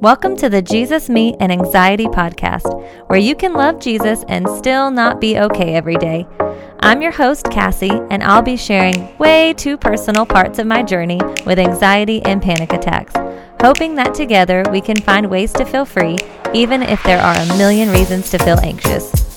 Welcome to the Jesus, Me, and Anxiety podcast, where you can love Jesus and still not be okay every day. I'm your host, Cassie, and I'll be sharing way too personal parts of my journey with anxiety and panic attacks, hoping that together we can find ways to feel free, even if there are a million reasons to feel anxious.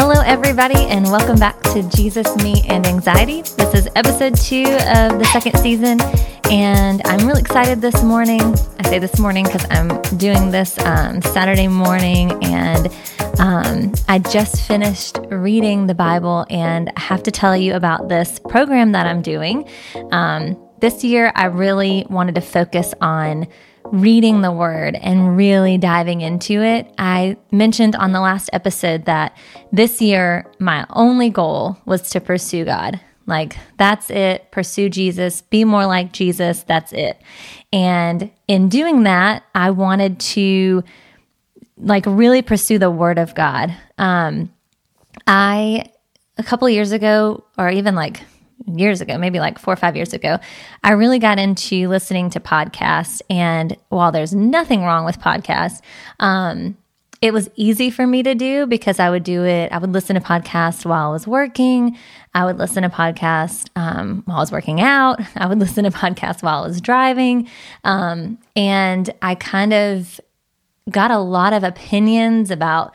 Hello, everybody, and welcome back to Jesus, Me, and Anxiety. This is episode two of the second season, and I'm really excited this morning. I say this morning because I'm doing this um, Saturday morning, and um, I just finished reading the Bible, and I have to tell you about this program that I'm doing. Um, this year, I really wanted to focus on reading the word and really diving into it. I mentioned on the last episode that this year, my only goal was to pursue God. Like, that's it. Pursue Jesus, be more like Jesus. That's it. And in doing that, I wanted to like really pursue the word of God. Um, I, a couple years ago, or even like years ago, maybe like four or five years ago, I really got into listening to podcasts. And while there's nothing wrong with podcasts, um, it was easy for me to do because I would do it. I would listen to podcasts while I was working. I would listen to podcasts um, while I was working out. I would listen to podcasts while I was driving. Um, and I kind of got a lot of opinions about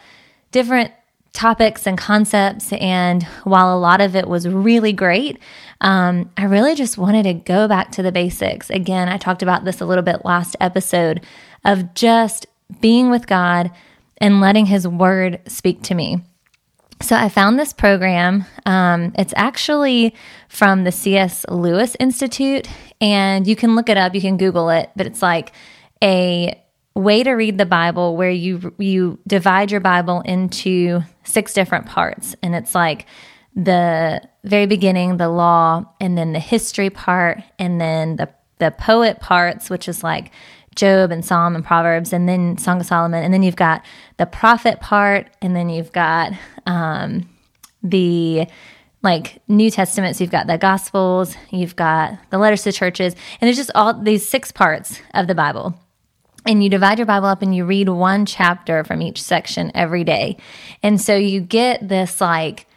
different topics and concepts. And while a lot of it was really great, um, I really just wanted to go back to the basics. Again, I talked about this a little bit last episode of just being with God and letting His Word speak to me. So I found this program. Um, it's actually from the C.S. Lewis Institute, and you can look it up. You can Google it, but it's like a way to read the Bible where you you divide your Bible into six different parts. And it's like the very beginning the law and then the history part and then the the poet parts which is like Job and Psalm and Proverbs and then Song of Solomon. And then you've got the prophet part and then you've got um, the like New Testament. So you've got the Gospels, you've got the letters to churches, and there's just all these six parts of the Bible and you divide your Bible up and you read one chapter from each section every day. And so you get this like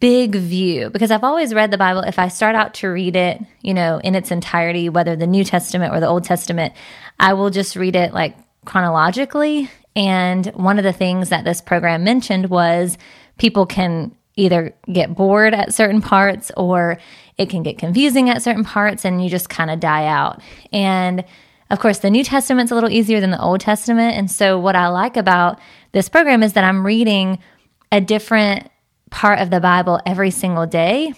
big view because I've always read the Bible. If I start out to read it, you know, in its entirety, whether the New Testament or the Old Testament, I will just read it like chronologically. And one of the things that this program mentioned was people can either get bored at certain parts or it can get confusing at certain parts and you just kind of die out. And of course, the New Testament's a little easier than the Old Testament. And so, what I like about this program is that I'm reading a different part of the Bible every single day.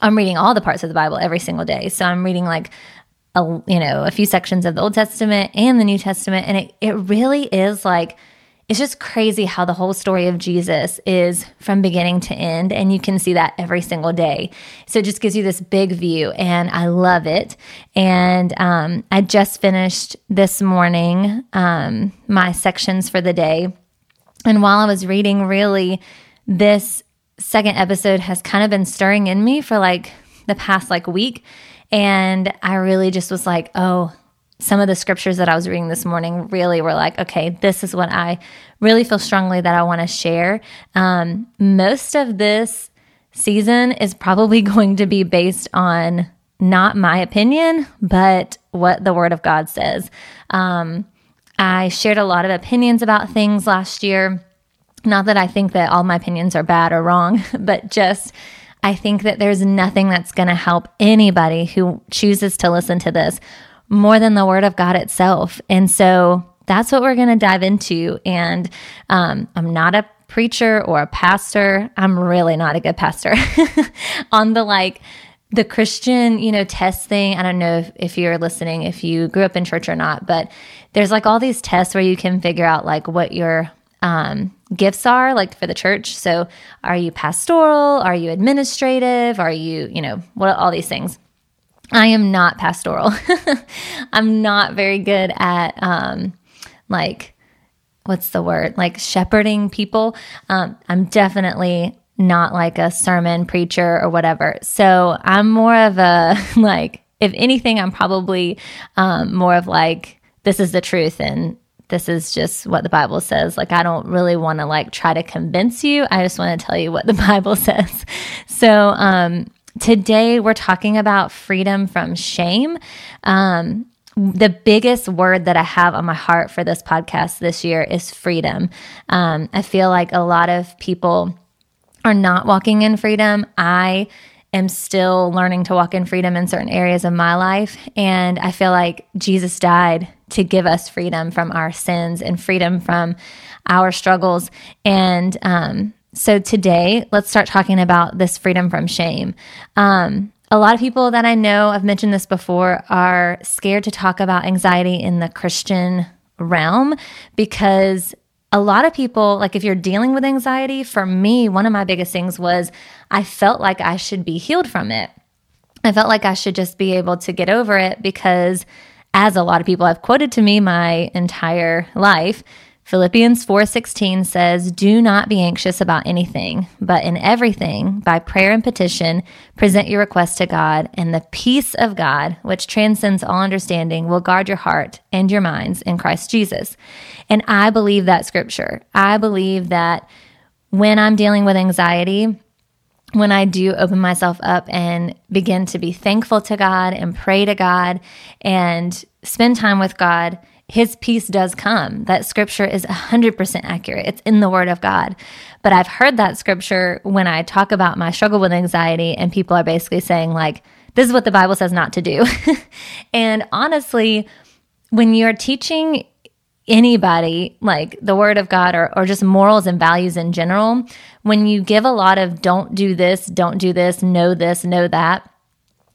I'm reading all the parts of the Bible every single day. So, I'm reading like a, you know, a few sections of the Old Testament and the New Testament. And it, it really is like, it's just crazy how the whole story of Jesus is from beginning to end. And you can see that every single day. So it just gives you this big view, and I love it. And um, I just finished this morning um, my sections for the day. And while I was reading, really, this second episode has kind of been stirring in me for like the past like week. And I really just was like, oh, some of the scriptures that I was reading this morning really were like, okay, this is what I really feel strongly that I want to share. Um, most of this season is probably going to be based on not my opinion, but what the Word of God says. Um, I shared a lot of opinions about things last year. Not that I think that all my opinions are bad or wrong, but just I think that there's nothing that's going to help anybody who chooses to listen to this more than the word of God itself. And so that's what we're going to dive into. And um, I'm not a preacher or a pastor. I'm really not a good pastor on the like, the Christian, you know, test thing. I don't know if, if you're listening, if you grew up in church or not, but there's like all these tests where you can figure out like what your um, gifts are like for the church. So, are you pastoral? Are you administrative? Are you, you know, what all these things? I am not pastoral. I'm not very good at um, like what's the word like shepherding people. Um, I'm definitely not like a sermon preacher or whatever. So I'm more of a like if anything, I'm probably um, more of like, this is the truth and this is just what the Bible says. Like, I don't really want to like try to convince you. I just want to tell you what the Bible says. So, um, today we're talking about freedom from shame. Um, the biggest word that I have on my heart for this podcast this year is freedom. Um, I feel like a lot of people are not walking in freedom. I am still learning to walk in freedom in certain areas of my life. And I feel like Jesus died to give us freedom from our sins and freedom from our struggles. And um, so today, let's start talking about this freedom from shame. Um, a lot of people that I know, I've mentioned this before, are scared to talk about anxiety in the Christian realm because a lot of people, like if you're dealing with anxiety, for me, one of my biggest things was I felt like I should be healed from it. I felt like I should just be able to get over it because, as a lot of people have quoted to me my entire life, Philippians 4:16 says, "Do not be anxious about anything, but in everything, by prayer and petition, present your requests to God, and the peace of God, which transcends all understanding, will guard your heart and your minds in Christ Jesus." And I believe that scripture. I believe that when I'm dealing with anxiety, when I do open myself up and begin to be thankful to God and pray to God and spend time with God, his peace does come. That scripture is 100% accurate. It's in the word of God. But I've heard that scripture when I talk about my struggle with anxiety, and people are basically saying, like, this is what the Bible says not to do. and honestly, when you're teaching anybody like the word of God or, or just morals and values in general, when you give a lot of don't do this, don't do this, know this, know that,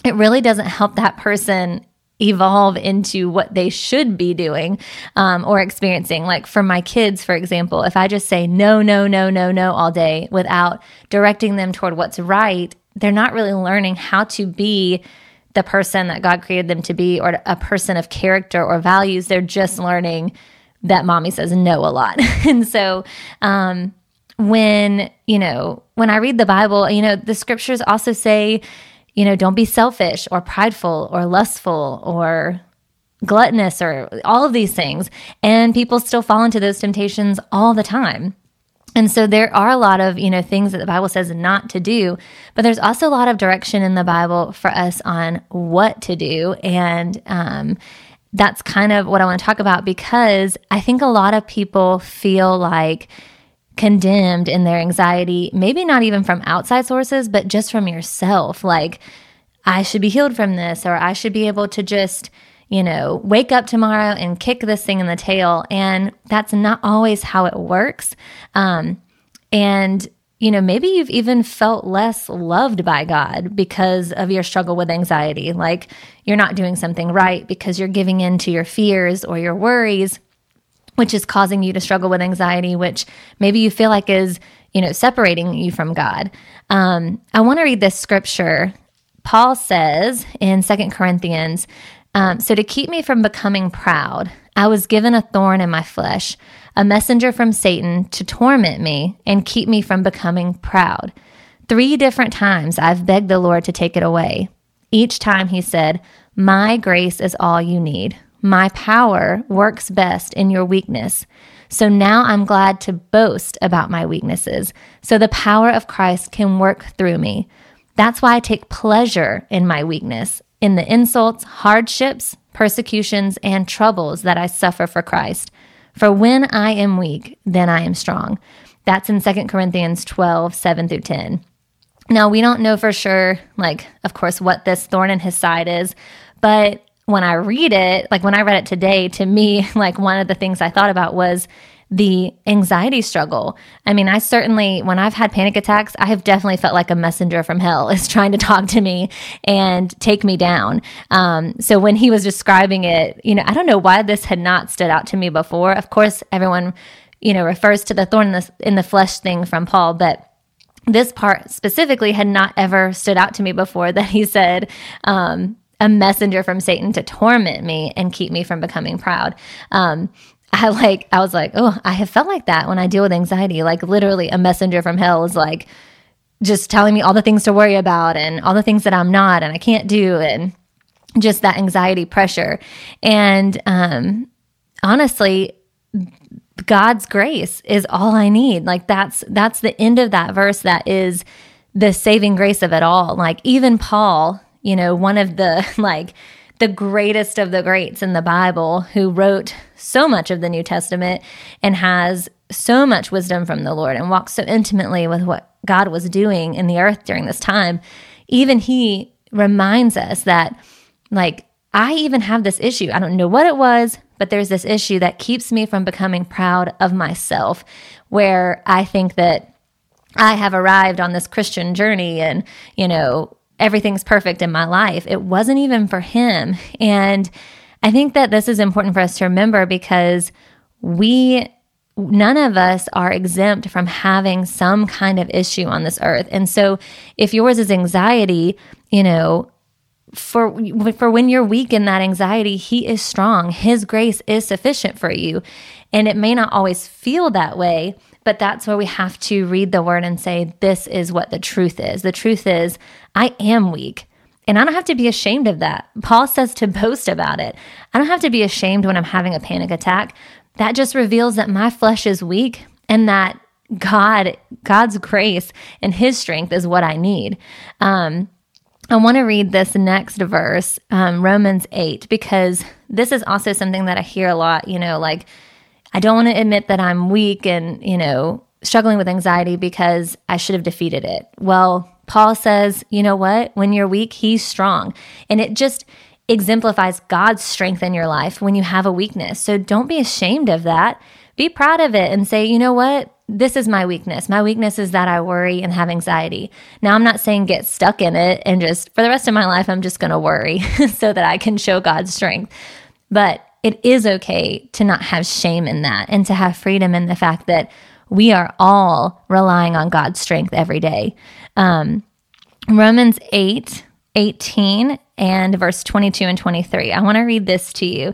it really doesn't help that person evolve into what they should be doing um, or experiencing. Like for my kids, for example, if I just say no, no, no, no, no all day without directing them toward what's right, they're not really learning how to be the person that God created them to be or a person of character or values. They're just learning that mommy says no a lot. and so, um, when, you know, when I read the Bible, you know, the scriptures also say, you know, don't be selfish or prideful or lustful or gluttonous or all of these things. And people still fall into those temptations all the time. And so there are a lot of, you know, things that the Bible says not to do, but there's also a lot of direction in the Bible for us on what to do. And um, that's kind of what I want to talk about because I think a lot of people feel like, condemned in their anxiety, maybe not even from outside sources, but just from yourself. Like, I should be healed from this, or I should be able to just, you know, wake up tomorrow and kick this thing in the tail. And that's not always how it works. Um, and, you know, maybe you've even felt less loved by God because of your struggle with anxiety. Like you're not doing something right because you're giving in to your fears or your worries which is causing you to struggle with anxiety, which maybe you feel like is, you know, separating you from God. Um, I want to read this scripture. Paul says in Second Corinthians, um, so to keep me from becoming proud, I was given a thorn in my flesh, a messenger from Satan to torment me and keep me from becoming proud. Three different times I've begged the Lord to take it away. Each time he said, My grace is all you need. My power works best in your weakness. So now I'm glad to boast about my weaknesses, so the power of Christ can work through me. That's why I take pleasure in my weakness, in the insults, hardships, persecutions, and troubles that I suffer for Christ. For when I am weak, then I am strong. That's in 2 Corinthians 12, 7 through 10. Now, we don't know for sure, like, of course, what this thorn in his side is, but when I read it, like when I read it today, to me, like one of the things I thought about was the anxiety struggle. I mean, I certainly, when I've had panic attacks, I have definitely felt like a messenger from hell is trying to talk to me and take me down. Um, so when he was describing it, you know, I don't know why this had not stood out to me before. Of course, everyone, you know, refers to the thorn in the, in the flesh thing from Paul, but this part specifically had not ever stood out to me before that he said, um, a messenger from Satan to torment me and keep me from becoming proud. Um, I like, I was like, oh, I have felt like that when I deal with anxiety. Like, literally, a messenger from hell is like just telling me all the things to worry about and all the things that I'm not and I can't do. And just that anxiety pressure. And um, honestly, God's grace is all I need. Like that's that's the end of that verse that is the saving grace of it all. Like even Paul, you know, one of the like the greatest of the greats in the Bible who wrote so much of the New Testament and has so much wisdom from the Lord and walks so intimately with what God was doing in the earth during this time. Even he reminds us that like I even have this issue. I don't know what it was, but there's this issue that keeps me from becoming proud of myself, where I think that I have arrived on this Christian journey and, you know, everything's perfect in my life. It wasn't even for him. And I think that this is important for us to remember because we none of us are exempt from having some kind of issue on this earth. And so if yours is anxiety, you know, for for when you're weak in that anxiety, he is strong. His grace is sufficient for you. And it may not always feel that way, but that's where we have to read the word and say this is what the truth is. The truth is I am weak. And I don't have to be ashamed of that. Paul says to boast about it. I don't have to be ashamed when I'm having a panic attack. That just reveals that my flesh is weak and that God, God's grace and his strength is what I need. Um, I want to read this next verse, um, Romans 8, because this is also something that I hear a lot, you know, like, I don't want to admit that I'm weak and, you know, struggling with anxiety because I should have defeated it. Well, Paul says, you know what? When you're weak, he's strong. And it just exemplifies God's strength in your life when you have a weakness. So don't be ashamed of that. Be proud of it and say, you know what? this is my weakness. My weakness is that I worry and have anxiety. Now, I'm not saying get stuck in it and just for the rest of my life, I'm just going to worry so that I can show God's strength. But it is okay to not have shame in that and to have freedom in the fact that we are all relying on God's strength every day. Um, Romans 8 18 and verse 22 and 23. I want to read this to you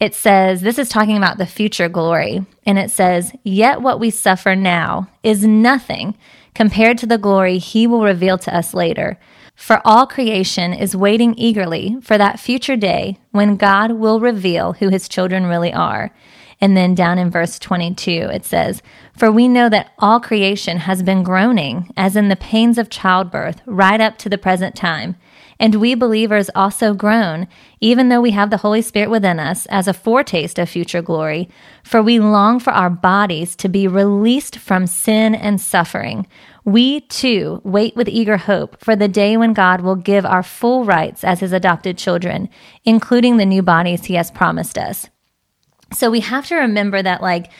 it says, this is talking about the future glory. And it says, Yet what we suffer now is nothing compared to the glory he will reveal to us later. For all creation is waiting eagerly for that future day when God will reveal who his children really are. And then down in verse 22, it says, For we know that all creation has been groaning, as in the pains of childbirth, right up to the present time. And we believers also groan, even though we have the Holy Spirit within us as a foretaste of future glory, for we long for our bodies to be released from sin and suffering. We too wait with eager hope for the day when God will give our full rights as his adopted children, including the new bodies he has promised us. So we have to remember that, like,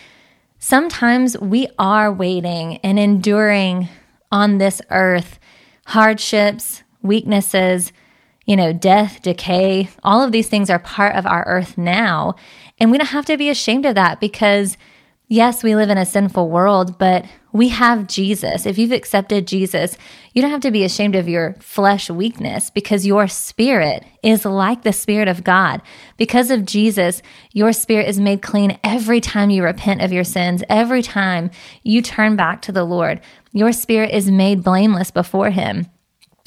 sometimes we are waiting and enduring on this earth hardships, weaknesses, you know, death, decay, all of these things are part of our earth now. And we don't have to be ashamed of that because, yes, we live in a sinful world, but we have Jesus. If you've accepted Jesus, you don't have to be ashamed of your flesh weakness because your spirit is like the Spirit of God. Because of Jesus, your spirit is made clean every time you repent of your sins, every time you turn back to the Lord. Your spirit is made blameless before Him.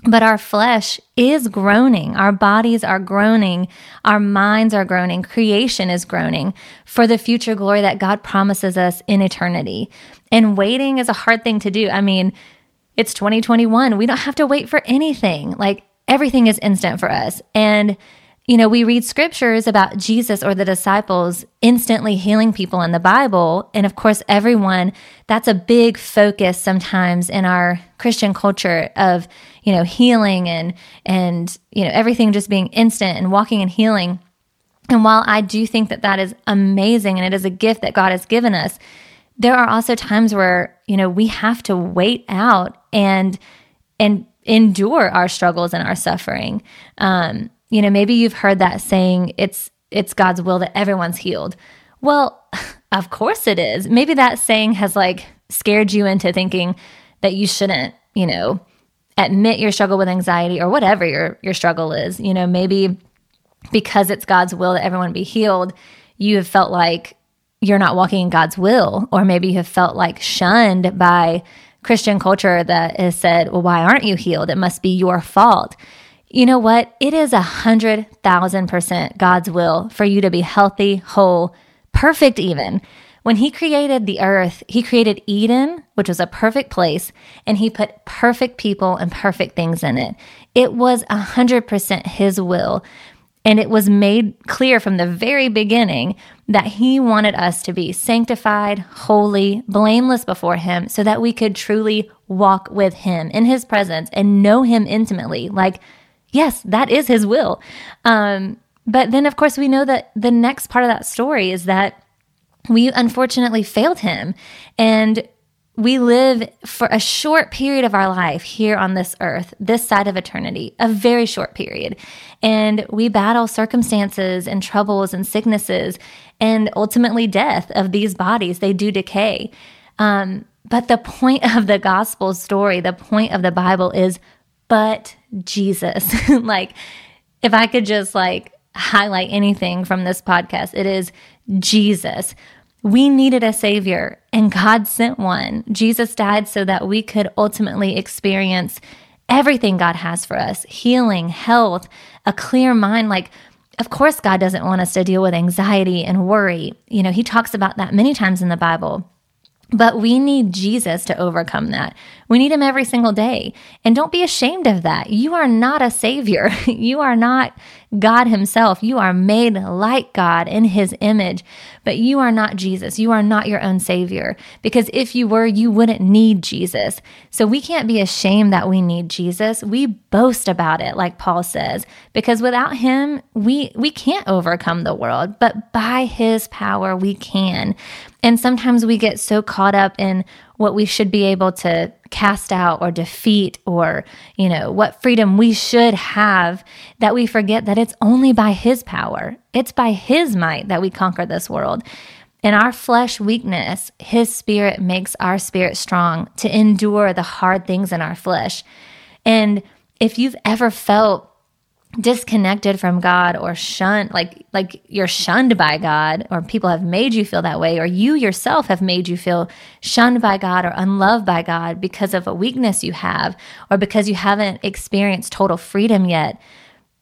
But our flesh is groaning. Our bodies are groaning. Our minds are groaning. Creation is groaning for the future glory that God promises us in eternity. And waiting is a hard thing to do. I mean, it's 2021. We don't have to wait for anything. Like everything is instant for us. And you know, we read scriptures about Jesus or the disciples instantly healing people in the Bible. And of course, everyone, that's a big focus sometimes in our Christian culture of, you know, healing and, and, you know, everything just being instant and walking and healing. And while I do think that that is amazing and it is a gift that God has given us, there are also times where, you know, we have to wait out and, and endure our struggles and our suffering. Um, you know, maybe you've heard that saying it's it's God's will that everyone's healed. Well, of course it is. Maybe that saying has like scared you into thinking that you shouldn't, you know, admit your struggle with anxiety or whatever your your struggle is. You know, maybe because it's God's will that everyone be healed, you have felt like you're not walking in God's will, or maybe you have felt like shunned by Christian culture that has said, "Well, why aren't you healed? It must be your fault." You know what? It is a hundred thousand percent God's will for you to be healthy, whole, perfect, even. When He created the earth, He created Eden, which was a perfect place, and He put perfect people and perfect things in it. It was a hundred percent His will. And it was made clear from the very beginning that He wanted us to be sanctified, holy, blameless before Him so that we could truly walk with Him in His presence and know Him intimately. Like, yes, that is His will. Um, but then, of course, we know that the next part of that story is that we unfortunately failed Him. And we live for a short period of our life here on this earth, this side of eternity, a very short period. And we battle circumstances and troubles and sicknesses and ultimately death of these bodies. They do decay. Um, but the point of the gospel story, the point of the Bible is, but Jesus. like, if I could just like highlight anything from this podcast, it is Jesus. We needed a savior and God sent one. Jesus died so that we could ultimately experience everything God has for us healing, health, a clear mind. Like, of course, God doesn't want us to deal with anxiety and worry. You know, He talks about that many times in the Bible. But we need Jesus to overcome that. We need him every single day. And don't be ashamed of that. You are not a savior. You are not God himself. You are made like God in his image, but you are not Jesus. You are not your own savior. Because if you were, you wouldn't need Jesus. So we can't be ashamed that we need Jesus. We boast about it, like Paul says, because without him, we, we can't overcome the world, but by his power, we can. And sometimes we get so caught up in what we should be able to cast out or defeat or, you know, what freedom we should have that we forget that it's only by his power. It's by his might that we conquer this world. In our flesh weakness, his spirit makes our spirit strong to endure the hard things in our flesh. And if you've ever felt disconnected from God or shunned like like you're shunned by God or people have made you feel that way or you yourself have made you feel shunned by God or unloved by God because of a weakness you have or because you haven't experienced total freedom yet.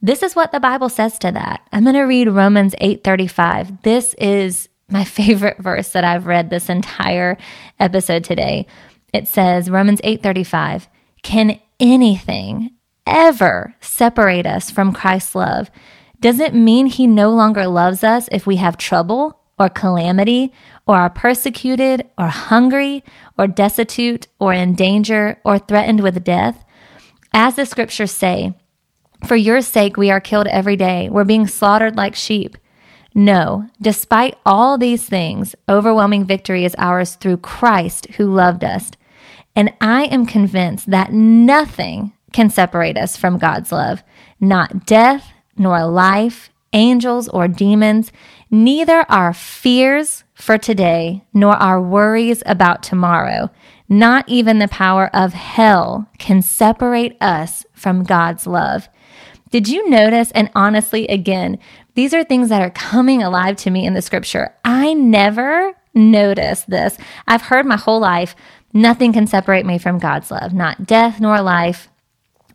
This is what the Bible says to that. I'm going to read Romans 8:35. This is my favorite verse that I've read this entire episode today. It says Romans 8:35, "Can anything ever separate us from Christ's love doesn't mean he no longer loves us if we have trouble or calamity or are persecuted or hungry or destitute or in danger or threatened with death. As the scriptures say, for your sake we are killed every day. We're being slaughtered like sheep. No, despite all these things, overwhelming victory is ours through Christ who loved us. And I am convinced that nothing can separate us from God's love. Not death, nor life, angels, or demons, neither our fears for today, nor our worries about tomorrow, not even the power of hell can separate us from God's love. Did you notice? And honestly, again, these are things that are coming alive to me in the scripture. I never noticed this. I've heard my whole life, nothing can separate me from God's love, not death nor life,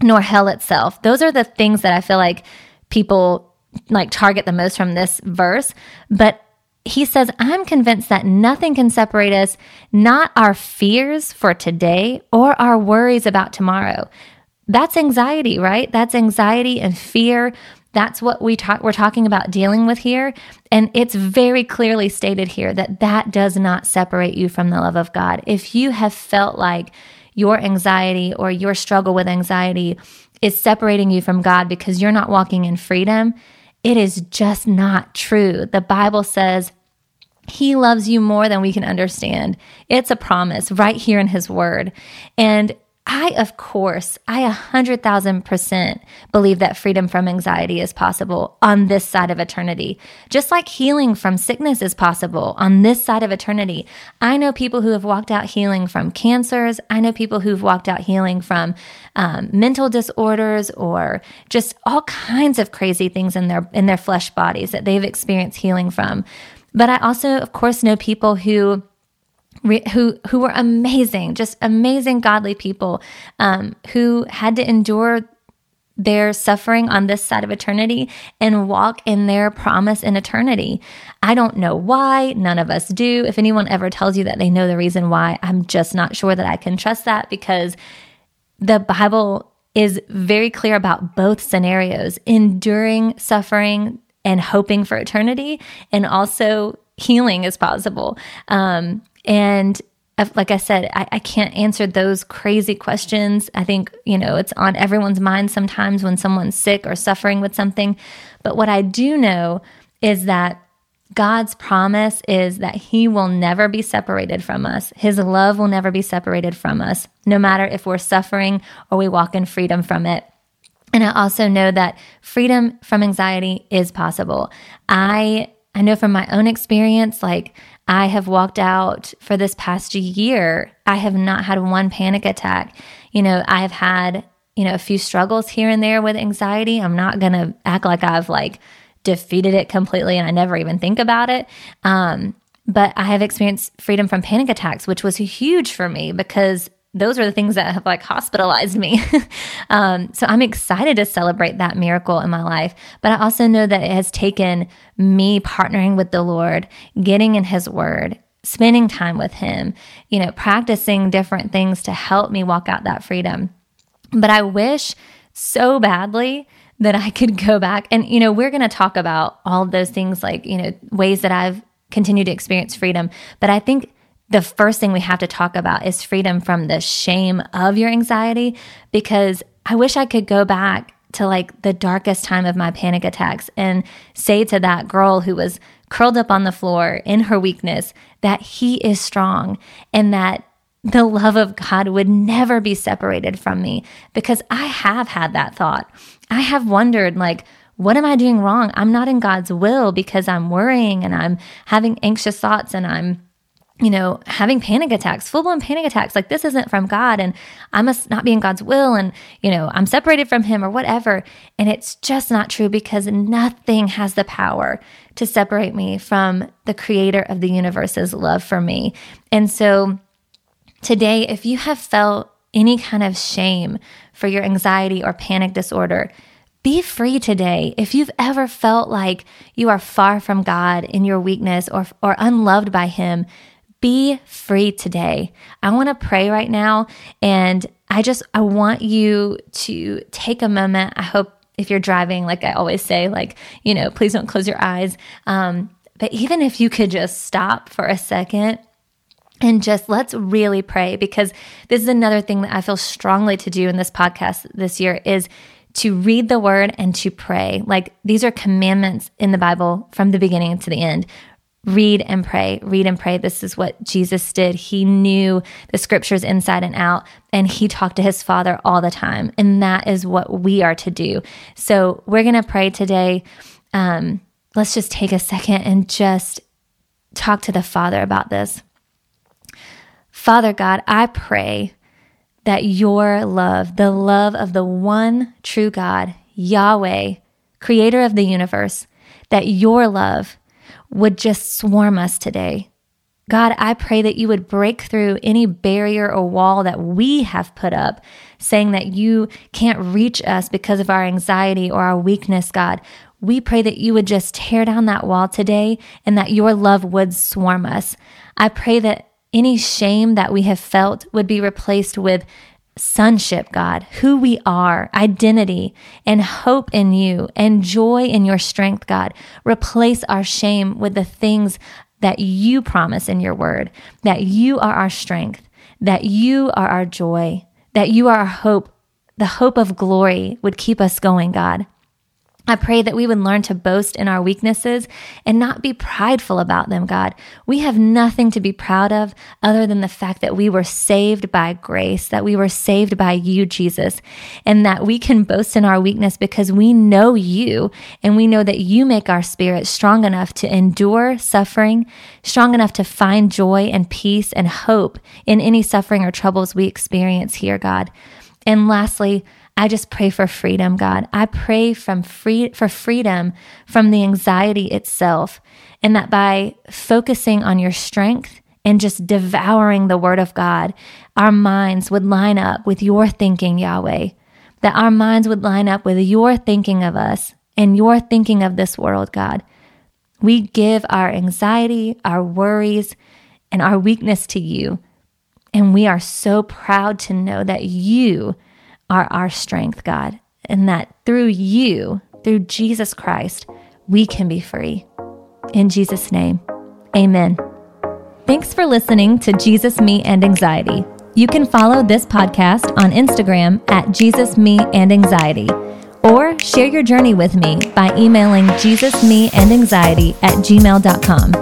nor hell itself. Those are the things that I feel like people like target the most from this verse. But he says, I'm convinced that nothing can separate us, not our fears for today or our worries about tomorrow. That's anxiety, right? That's anxiety and fear. That's what we talk, we're talking about dealing with here. And it's very clearly stated here that that does not separate you from the love of God. If you have felt like your anxiety or your struggle with anxiety is separating you from God because you're not walking in freedom, it is just not true. The Bible says he loves you more than we can understand. It's a promise right here in His Word. And I, of course, I a hundred thousand percent believe that freedom from anxiety is possible on this side of eternity. Just like healing from sickness is possible on this side of eternity. I know people who have walked out healing from cancers. I know people who've walked out healing from um, mental disorders or just all kinds of crazy things in their in their flesh bodies that they've experienced healing from. But I also, of course, know people who who who were amazing, just amazing godly people um, who had to endure their suffering on this side of eternity and walk in their promise in eternity. I don't know why. None of us do. If anyone ever tells you that they know the reason why, I'm just not sure that I can trust that because the Bible is very clear about both scenarios enduring suffering and hoping for eternity, and also healing is possible. Um, and uh, like I said, I, I, can't answer those crazy questions. I think, you know, it's on everyone's mind sometimes when someone's sick or suffering with something. But what I do know is that God's promise is that He will never be separated from us. His love will never be separated from us, no matter if we're suffering or we walk in freedom from it. And I also know that freedom from anxiety is possible. I I know from my own experience, like I have walked out for this past year, I have not had one panic attack. You know, I have had, you know, a few struggles here and there with anxiety. I'm not going to act like I've like defeated it completely and I never even think about it. Um, but I have experienced freedom from panic attacks, which was huge for me because those are the things that have like hospitalized me. um, so I'm excited to celebrate that miracle in my life. But I also know that it has taken me partnering with the Lord, getting in His Word, spending time with Him, you know, practicing different things to help me walk out that freedom. But I wish so badly that I could go back and, you know, we're going to talk about all those things like, you know, ways that I've continued to experience freedom. But I think the first thing we have to talk about is freedom from the shame of your anxiety because I wish I could go back to like the darkest time of my panic attacks and say to that girl who was curled up on the floor in her weakness that he is strong and that the love of God would never be separated from me because I have had that thought. I have wondered, like, what am I doing wrong? I'm not in God's will because I'm worrying and I'm having anxious thoughts and I'm you know, having panic attacks, full blown panic attacks. Like, this isn't from God, and I must not be in God's will, and, you know, I'm separated from Him or whatever. And it's just not true because nothing has the power to separate me from the creator of the universe's love for me. And so, today, if you have felt any kind of shame for your anxiety or panic disorder, be free today. If you've ever felt like you are far from God in your weakness or, or unloved by Him, be free today. I want to pray right now and I just I want you to take a moment. I hope if you're driving like I always say like, you know, please don't close your eyes. Um but even if you could just stop for a second and just let's really pray because this is another thing that I feel strongly to do in this podcast this year is to read the word and to pray. Like these are commandments in the Bible from the beginning to the end read and pray, read and pray. This is what Jesus did. He knew the scriptures inside and out, and he talked to his Father all the time. And that is what we are to do. So we're going to pray today. Um, let's just take a second and just talk to the Father about this. Father God, I pray that your love, the love of the one true God, Yahweh, creator of the universe, that your love would just swarm us today. God, I pray that you would break through any barrier or wall that we have put up, saying that you can't reach us because of our anxiety or our weakness, God. We pray that you would just tear down that wall today and that your love would swarm us. I pray that any shame that we have felt would be replaced with sonship, God, who we are, identity, and hope in you, and joy in your strength, God. Replace our shame with the things that you promise in your word, that you are our strength, that you are our joy, that you are our hope. The hope of glory would keep us going, God. I pray that we would learn to boast in our weaknesses and not be prideful about them, God. We have nothing to be proud of other than the fact that we were saved by grace, that we were saved by you, Jesus, and that we can boast in our weakness because we know you and we know that you make our spirit strong enough to endure suffering, strong enough to find joy and peace and hope in any suffering or troubles we experience here, God. And lastly, I just pray for freedom, God. I pray from free for freedom from the anxiety itself and that by focusing on your strength and just devouring the word of God, our minds would line up with your thinking, Yahweh. that our minds would line up with your thinking of us and your thinking of this world, God. We give our anxiety, our worries, and our weakness to you. And we are so proud to know that you are our strength, God, and that through you, through Jesus Christ, we can be free. In Jesus' name, amen. Thanks for listening to Jesus, Me, and Anxiety. You can follow this podcast on Instagram at Jesus, Me, and Anxiety, or share your journey with me by emailing Jesus, Me, and Anxiety at gmail.com.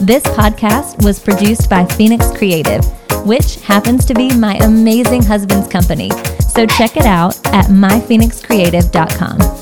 This podcast was produced by Phoenix Creative, which happens to be my amazing husband's company. So check it out at myphoenixcreative.com.